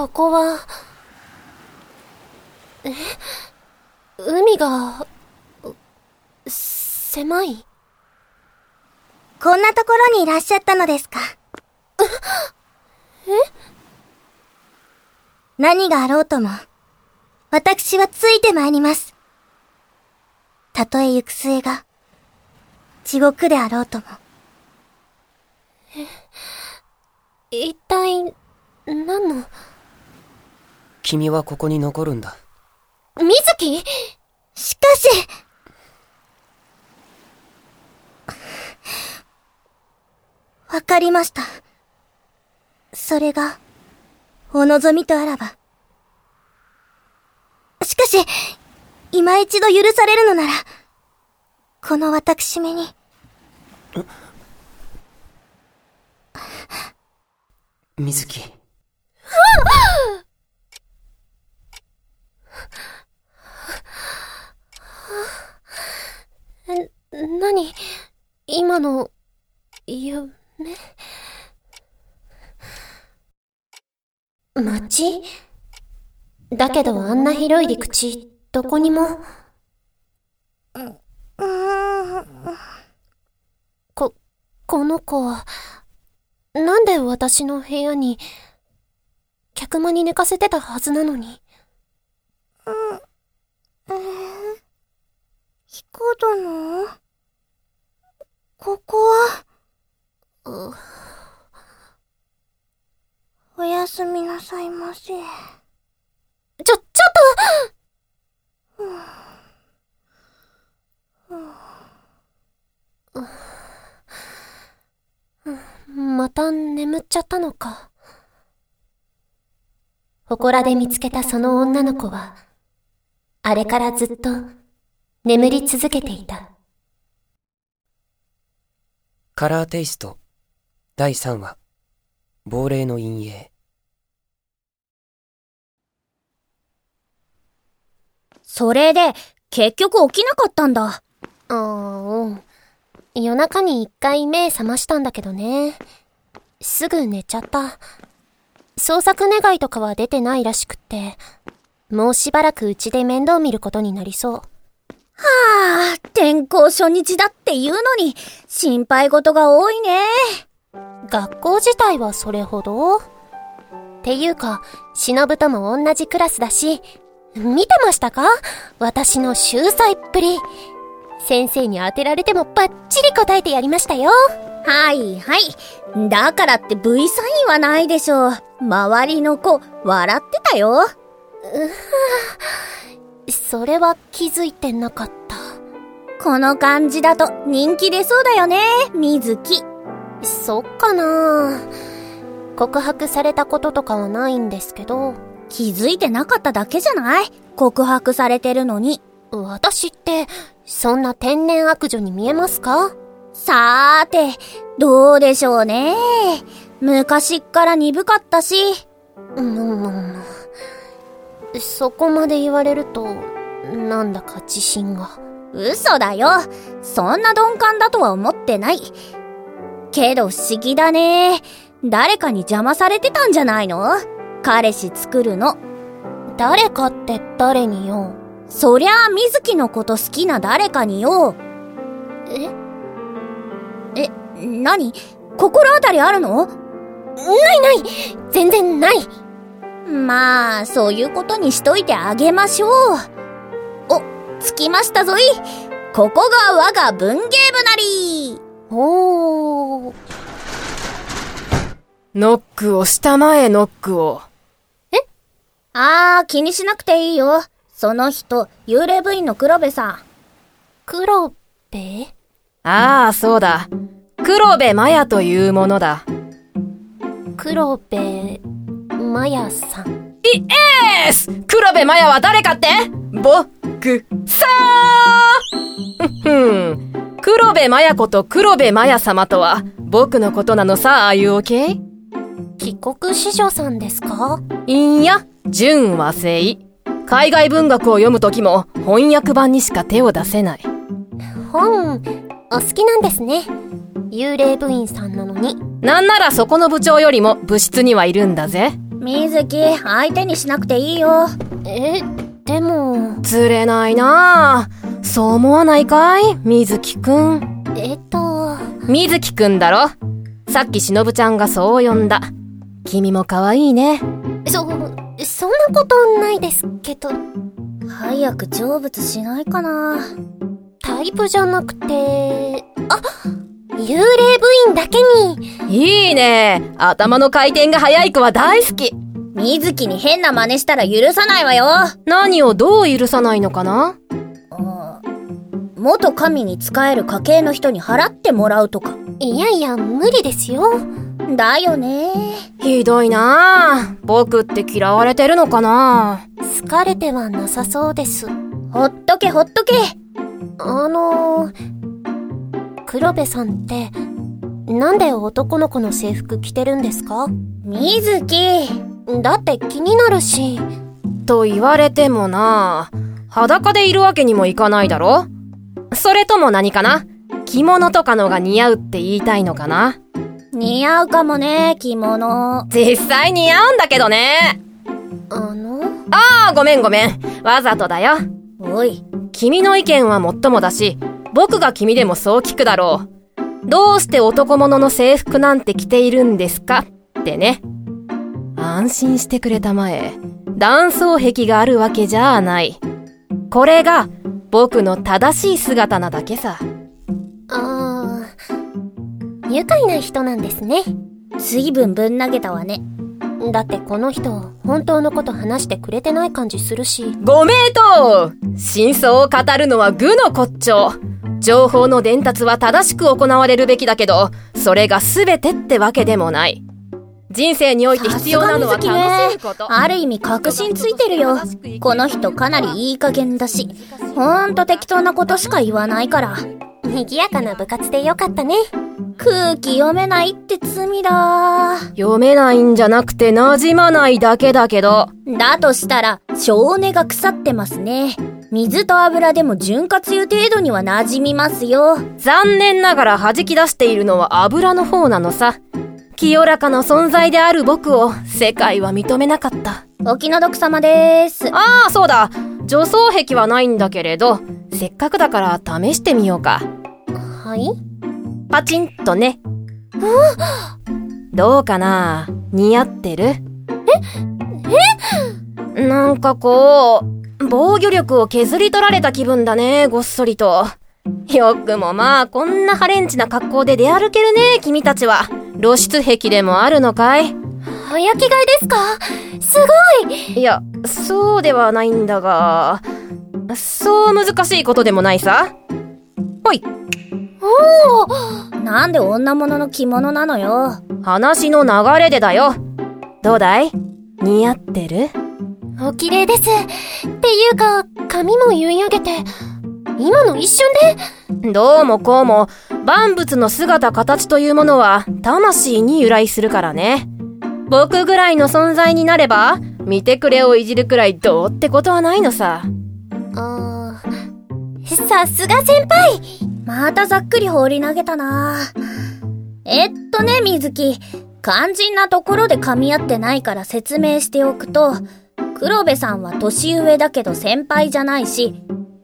ここは、え？海が、狭い？こんなところにいらっしゃったのですか？え？何があろうとも、私はついて参ります。たとえ行く末が、地獄であろうとも。一体、何の、君はここに残るんだ。水木？しかし、わかりました。それが、お望みとあらば。しかし、今一度許されるのなら、この私めに、水木。え、何？今の、夢？街？だけどあんな広い陸地、どこにも？こ、この子は、なんで私の部屋に、客間に寝かせてたはずなのに？彦殿？ここは、うおやすみなさいませ。ちょ、ちょっと！また眠っちゃったのか。祠で見つけたその女の子は、あれからずっと眠り続けていた。カラーテイスト第3話亡霊の陰影それで、結局起きなかったんだ。あーうん。夜中に一回目覚ましたんだけどね。すぐ寝ちゃった。捜索願いとかは出てないらしくって、もうしばらくうちで面倒見ることになりそう。はあ、転校初日だっていうのに、心配事が多いね。学校自体はそれほど？っていうか、忍とも同じクラスだし、見てましたか？私の秀才っぷり。先生に当てられてもバッチリ答えてやりましたよ。はいはい。だからって V サインはないでしょう。周りの子、笑ってたよ。それは気づいてなかった。この感じだと人気出そうだよね、水木。そっかな告白されたこととかはないんですけど、気づいてなかっただけじゃない？告白されてるのに。私って、そんな天然悪女に見えますか？さーて、どうでしょうね。昔っから鈍かったし。うん、そこまで言われると、なんだか自信が。嘘だよ。そんな鈍感だとは思ってない。けど不思議だね。誰かに邪魔されてたんじゃないの？彼氏作るの。誰かって誰によ。そりゃあ、水木のこと好きな誰かによ。え？え、何？心当たりあるの？ないない全然ないまあ、そういうことにしといてあげましょう。お、着きましたぞい。ここが我が文芸部なり。おー。ノックをしたまえ、ノックを。あー、気にしなくていいよ。その人、幽霊部員の黒部さん。黒部？ああ、そうだ。黒部マヤというものだ。黒部、マヤさん。イエース黒部マヤは誰かって？僕、さーふふん。黒部マヤこと黒部マヤ様とは、僕のことなのさ、ああいう OK? 帰国子女さんですか？いんや、純和製。海外文学を読むときも翻訳版にしか手を出せない。本、お好きなんですね。幽霊部員さんなのに。なんならそこの部長よりも部室にはいるんだぜ。水木、相手にしなくていいよ。え、でも、釣れないなぁ。そう思わないかい？水木くん。えっと、水木くんだろ？さっきしのぶちゃんがそう呼んだ。君も可愛いね。そ、そんなことないですけど、早く成仏しないかな。タイプじゃなくて、あ幽霊部員だけに、いいね頭の回転が速い子は大好き水木に変な真似したら許さないわよ。何をどう許さないのかな？元神に仕える家系の人に払ってもらうとか。いやいや、無理ですよ。だよね。ひどいなぁ。僕って嫌われてるのかな？好かれてはなさそうです。ほっとけほっとけ。あのー、黒部さんって、なんで男の子の制服着てるんですか？水木。だって気になるし、と言われてもな裸でいるわけにもいかないだろ？それとも何かな？着物とかのが似合うって言いたいのかな？似合うかもね、着物。実際似合うんだけどねあの？ああ、ごめんごめん。わざとだよ。おい。君の意見はもっともだし、僕が君でもそう聞くだろう。どうして男物の制服なんて着ているんですか？ってね。安心してくれたまえ、断層壁があるわけじゃない。これが僕の正しい姿なだけさ。あー、愉快な人なんですね。随分ぶん投げたわね。だってこの人、本当のこと話してくれてない感じするし。ご名答真相を語るのは愚の骨頂。情報の伝達は正しく行われるべきだけど、それが全てってわけでもない。人生において必要なのは楽しむこと。ある意味確信ついてるよ。この人かなりいい加減だし、ほんと適当なことしか言わないから。賑やかな部活でよかったね。空気読めないって罪だ。読めないんじゃなくて馴染まないだけだけど。だとしたら、少根が腐ってますね。水と油でも潤滑油程度には馴染みますよ。残念ながら弾き出しているのは油の方なのさ。清らかな存在である僕を世界は認めなかった。お気の毒様です。ああ、そうだ。女装壁はないんだけれど、せっかくだから試してみようか。はい？パチンとね。どうかな？似合ってる？え？え？なんかこう、防御力を削り取られた気分だね、ごっそりと。よくもまあ、こんなハレンチな格好で出歩けるね、君たちは。露出壁でもあるのかい？早着替えですか？すごいいや、そうではないんだが、そう難しいことでもないさ。ほい。おおなんで女物の着物なのよ。話の流れでだよ。どうだい？似合ってる？お綺麗です。っていうか、髪も結い上げて、今の一瞬で、どうもこうも、万物の姿形というものは、魂に由来するからね。僕ぐらいの存在になれば、見てくれをいじるくらいどうってことはないのさ。あー、さすが先輩またざっくり放り投げたなえっとね、水木。肝心なところで噛み合ってないから説明しておくと、黒部さんは年上だけど先輩じゃないし、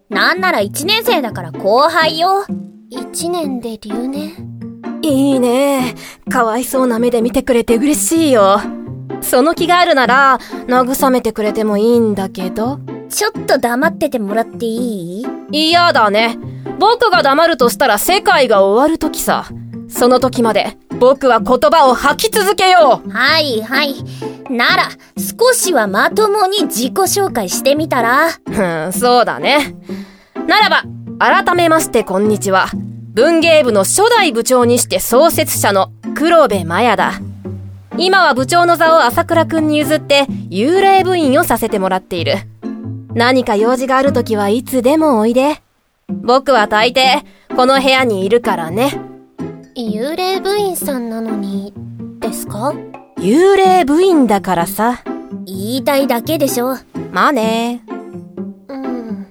なんなら一年生だから後輩よ。一年で留年？いいね。かわいそうな目で見てくれて嬉しいよ。その気があるなら、慰めてくれてもいいんだけど。ちょっと黙っててもらっていい？嫌だね。僕が黙るとしたら世界が終わる時さ。その時まで、僕は言葉を吐き続けようはいはい。なら、少しはまともに自己紹介してみたら？うん、そうだね。ならば、改めましてこんにちは。文芸部の初代部長にして創設者の黒部麻也だ。今は部長の座を朝倉くんに譲って幽霊部員をさせてもらっている。何か用事があるときはいつでもおいで。僕は大抵、この部屋にいるからね。幽霊部員さんなのに、ですか？幽霊部員だからさ。言いたいだけでしょ。まあね。うん。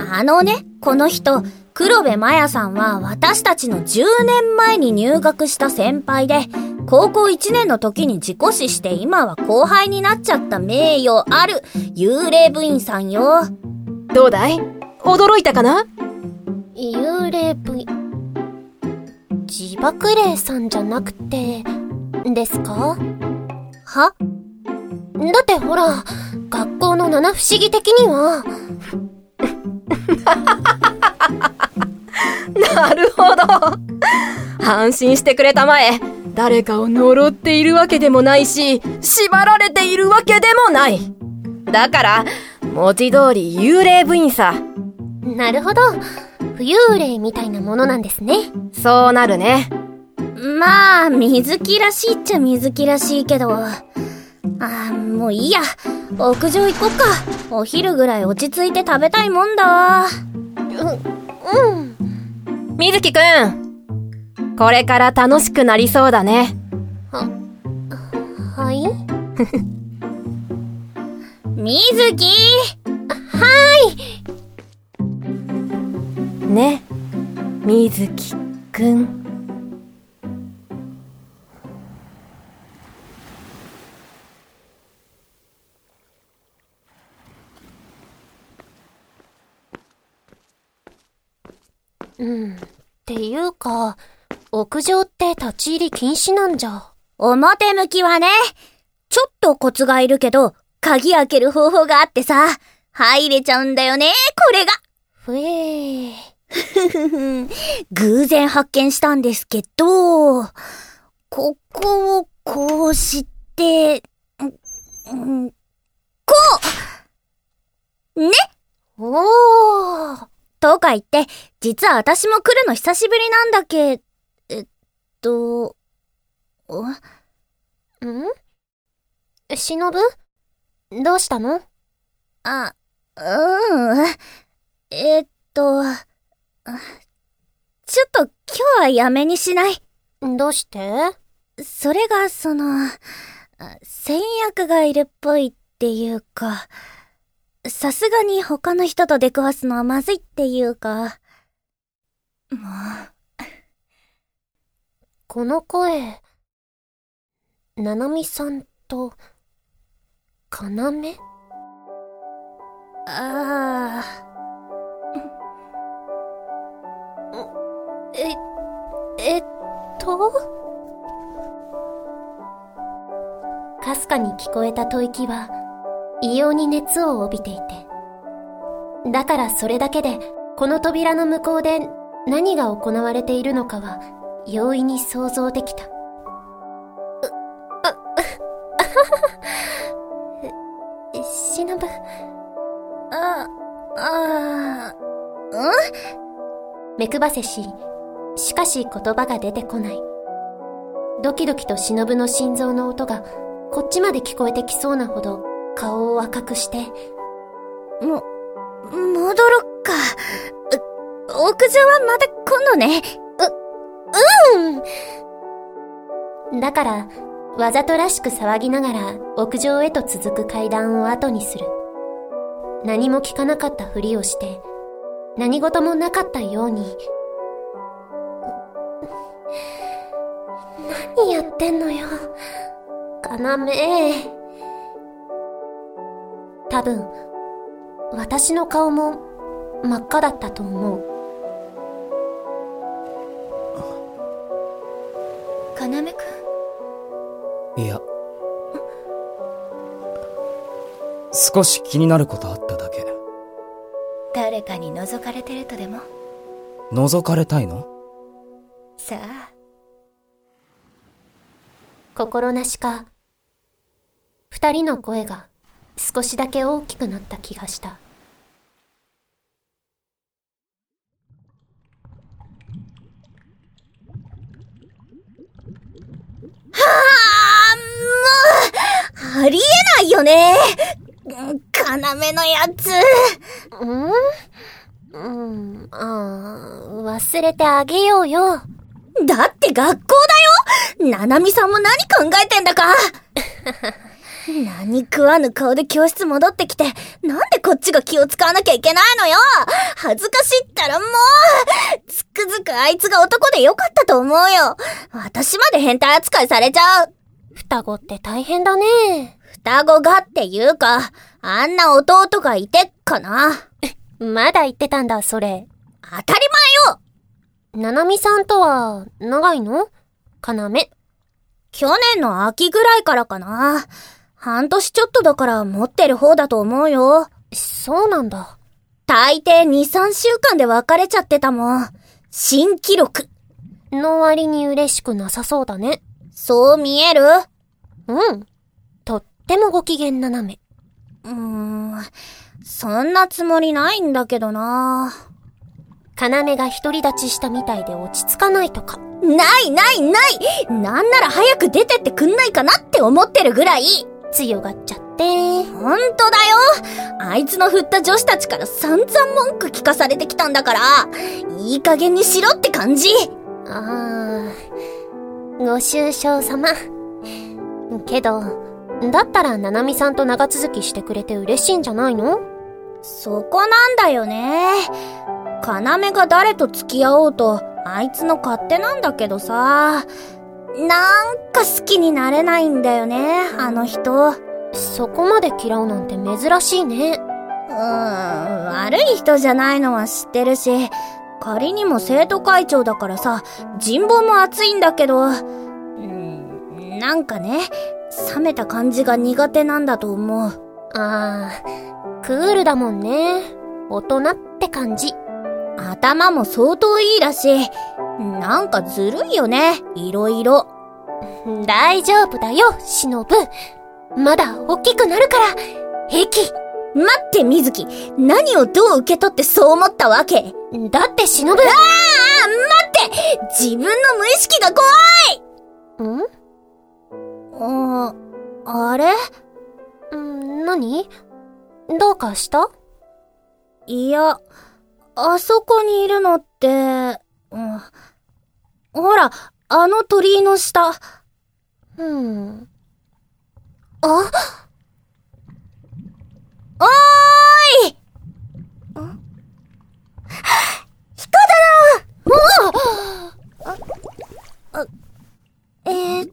あのね、この人、黒部麻也さんは私たちの10年前に入学した先輩で、高校1年の時に自己死して今は後輩になっちゃった名誉ある幽霊部員さんよ。どうだい？驚いたかな？幽霊部員。自爆霊さんじゃなくて、ですか？は？だってほら、学校の七不思議的には、なるほど。安心してくれたまえ。誰かを呪っているわけでもないし、縛られているわけでもない。だから、文字通り幽霊部員さ。なるほど。浮遊霊みたいなものなんですね。そうなるね。まあ、水木らしいっちゃ水木らしいけど。ああ、もういいや。屋上行こっか。お昼ぐらい落ち着いて食べたいもんだわ。うん。水木くん。これから楽しくなりそうだね。はい？水木ね。水木くん。うん。っていうか、屋上って立ち入り禁止なんじゃ。表向きはね。ちょっとコツがいるけど、鍵開ける方法があってさ、入れちゃうんだよね、これが。ふえー。偶然発見したんですけど、ここをこうして、こうね？おー。とか言って、実は私も来るの久しぶりなんだけ、えっと、ん？しのぶ？どうしたの？あ、うん。えっと、ちょっと今日はやめにしない。どうして？それが、その、あ先約がいるっぽいっていうか、さすがに他の人と出くわすのはまずいっていうか、もう、この声、ななみさんと、かなめ？あえ、えっと？かすかに聞こえた吐息は、異様に熱を帯びていて。だからそれだけで、この扉の向こうで何が行われているのかは、容易に想像できた。う、あ、あははえしのぶ、あ、あ、目くばせし、しかし言葉が出てこない。ドキドキと忍の心臓の音がこっちまで聞こえてきそうなほど顔を赤くして、も、戻ろっか。う屋上はまた今度ね。うんだから、わざとらしく騒ぎながら屋上へと続く階段を後にする。何も聞かなかったふりをして、何事もなかったように。何やってんのよ。かなめ。多分、私の顔も真っ赤だったと思う。かなめくん？いや。少し気になることあっただけ。誰かに覗かれてるとでも？覗かれたいの？さあ。心なしか、二人の声が少しだけ大きくなった気がした。ありえないよねかなめのやつ。うん？うん、ああ、忘れてあげようよ。だって学校だよななみさんも何考えてんだか 何食わぬ顔で教室戻ってきて、なんでこっちが気を使わなきゃいけないのよ恥ずかしいったらもうつくづくあいつが男でよかったと思うよ私まで変態扱いされちゃう双子って大変だね。双子がっていうか、あんな弟がいてっかな。まだ言ってたんだ、それ。当たり前よななみさんとは、長いの？かなめ。去年の秋ぐらいからかな。半年ちょっとだから持ってる方だと思うよ。そうなんだ。大抵2、3週間で別れちゃってたもん。新記録。の割に嬉しくなさそうだね。そう見える？うん。とってもご機嫌斜め。うーん、そんなつもりないんだけどな。要が独り立ちしたみたいで落ち着かないとか。ないないないなんなら早く出てってくんないかなって思ってるぐらい強がっちゃって。ほんとだよあいつの振った女子たちから散々文句聞かされてきたんだから、いい加減にしろって感じあー、ご愁傷様。けど、だったらななみさんと長続きしてくれて嬉しいんじゃないの？そこなんだよね。要が誰と付き合おうと、あいつの勝手なんだけどさ。なんか好きになれないんだよね、あの人。そこまで嫌うなんて珍しいね。うーん、悪い人じゃないのは知ってるし、仮にも生徒会長だからさ、人望も厚いんだけど、うん、なんかね、冷めた感じが苦手なんだと思う。あー、クールだもんね。大人って感じ。頭も相当いいらしい。なんかずるいよね、いろいろ。大丈夫だよ、しのぶ。まだ大きくなるから、平気。待って、水木。何をどう受け取ってそう思ったわけだってしのぶ。ああ、待って自分の無意識が怖いん？あ、あれ？ん何？どうかした？いや、あそこにいるのって、うん、ほら、あの鳥居の下。うん。あ？おーいん殿あ、あ、えー、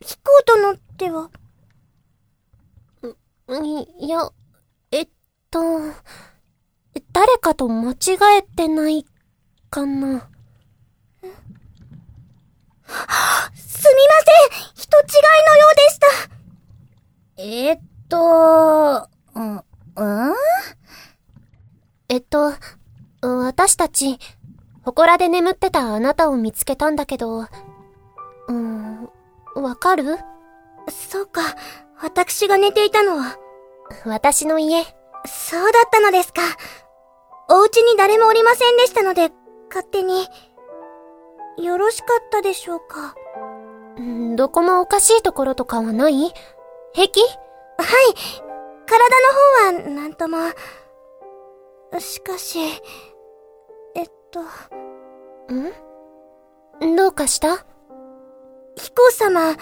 彦殿っては、いいや、えっと、誰かと間違えてないかな。すみません人違いのようでしたえー、っと、うん、うん？えっと、私たち、祠で眠ってたあなたを見つけたんだけど、うん、わかる？そうか、私が寝ていたのは。私の家。そうだったのですか。お家に誰もおりませんでしたので、勝手に。よろしかったでしょうか？うんどこもおかしいところとかはない？平気？はい。体の方は、なんとも。しかし、えっと、ん？どうかした？彦様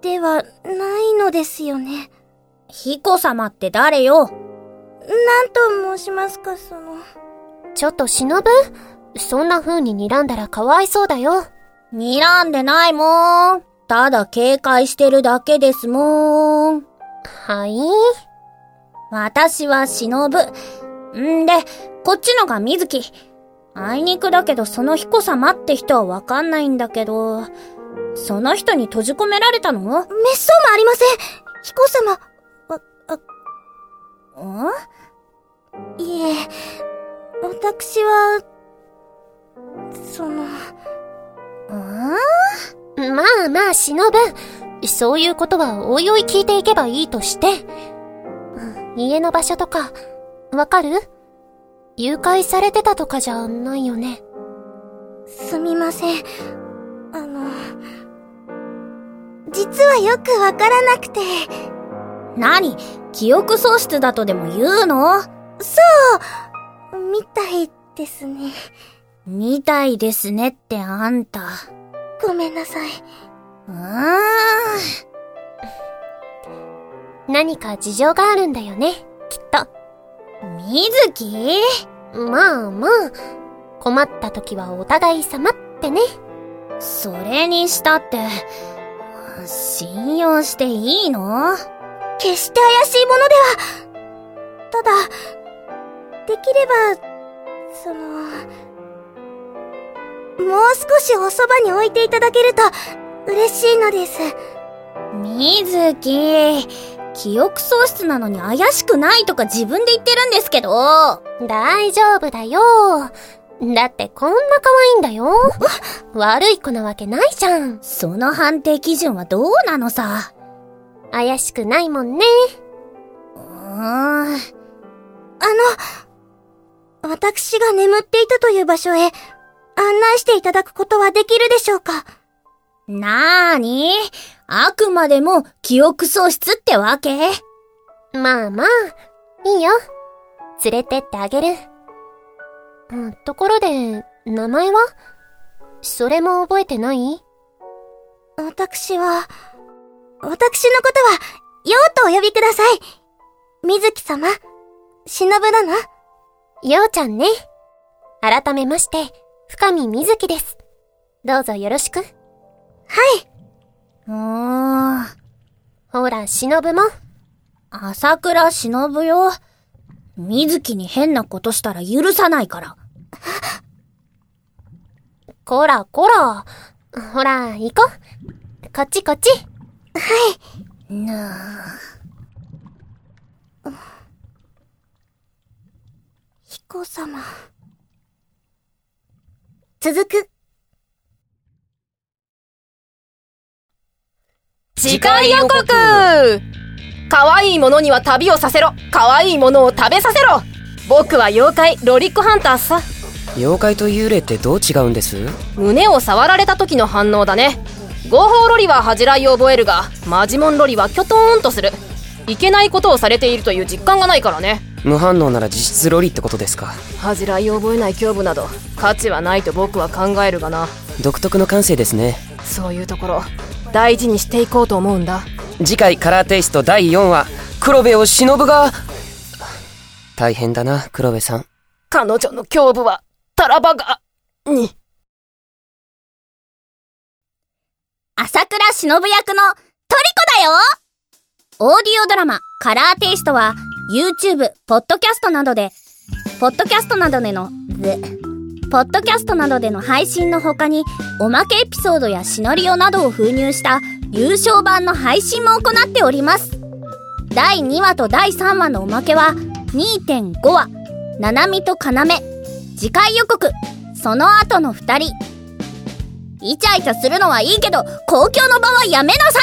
ではないのですよね。彦様って誰よ？なんと申しますか、その。ちょっと忍ぶ？そんな風に睨んだらかわいそうだよ。睨んでないもん。ただ警戒してるだけですもん。はい？私は忍ぶ。んで、こっちのが水木。あいにくだけどその彦様って人はわかんないんだけど、その人に閉じ込められたの？めっそうもありません彦様、ん？いえ、私は、その、ん？まあまあ、忍ぶ。そういうことはおいおい聞いていけばいいとして。うん家の場所とか、わかる？誘拐されてたとかじゃないよね。すみません。あの、実はよくわからなくて。何？記憶喪失だとでも言うの？そうみたいですね。みたいですねってあんた。ごめんなさい。うーん。何か事情があるんだよね、きっと。みずき？まあまあ、困った時はお互い様ってね。それにしたって、信用していいの？決して怪しいものでは。ただ、できれば、その、もう少しおそばに置いていただけると嬉しいのです。みずき、記憶喪失なのに怪しくないとか自分で言ってるんですけど。大丈夫だよ。だってこんな可愛いんだよ。悪い子なわけないじゃん。その判定基準はどうなのさ？怪しくないもんね。うーん。あの、私が眠っていたという場所へ案内していただくことはできるでしょうか？なーに？あくまでも記憶喪失ってわけ？まあまあ、いいよ。連れてってあげる。うんところで、名前は？それも覚えてない？私は、私のことは、ようとお呼びください。水木様、忍殿。ようちゃんね。改めまして、深見みずきです。どうぞよろしく。はい。うーん。ほら、忍も。朝倉忍よ。水木に変なことしたら許さないから。こらこら。ほら、行こう。こっちこっち。はい。なあ。彦様。続く。次回予告可愛いものには旅をさせろ可愛いものを食べさせろ僕は妖怪ロリックハンターさ妖怪と幽霊ってどう違うんです？胸を触られた時の反応だね合法ロリは恥じらいを覚えるがマジモンロリはキョトーンとする。いけないことをされているという実感がないからね。無反応なら実質ロリってことですか？恥じらいを覚えない胸部など価値はないと僕は考えるがな。独特の感性ですね。そういうところ大事にしていこうと思うんだ。次回カラーテイスト第4話黒部を忍が大変だな黒部さん。彼女の胸部はタラバガに朝倉忍役のトリコだよオーディオドラマカラーテイストは YouTube、ポッドキャストなどで、ポッドキャストなどでの、ポッドキャストなどでの配信の他に、おまけエピソードやシナリオなどを封入した有償版の配信も行っております。第2話と第3話のおまけは、2.5話、ななみとかなめ、次回予告、その後の2人。イチャイチャするのはいいけど、公共の場はやめなさい。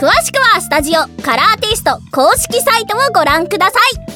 詳しくはスタジオカラーテイスト公式サイトをご覧ください。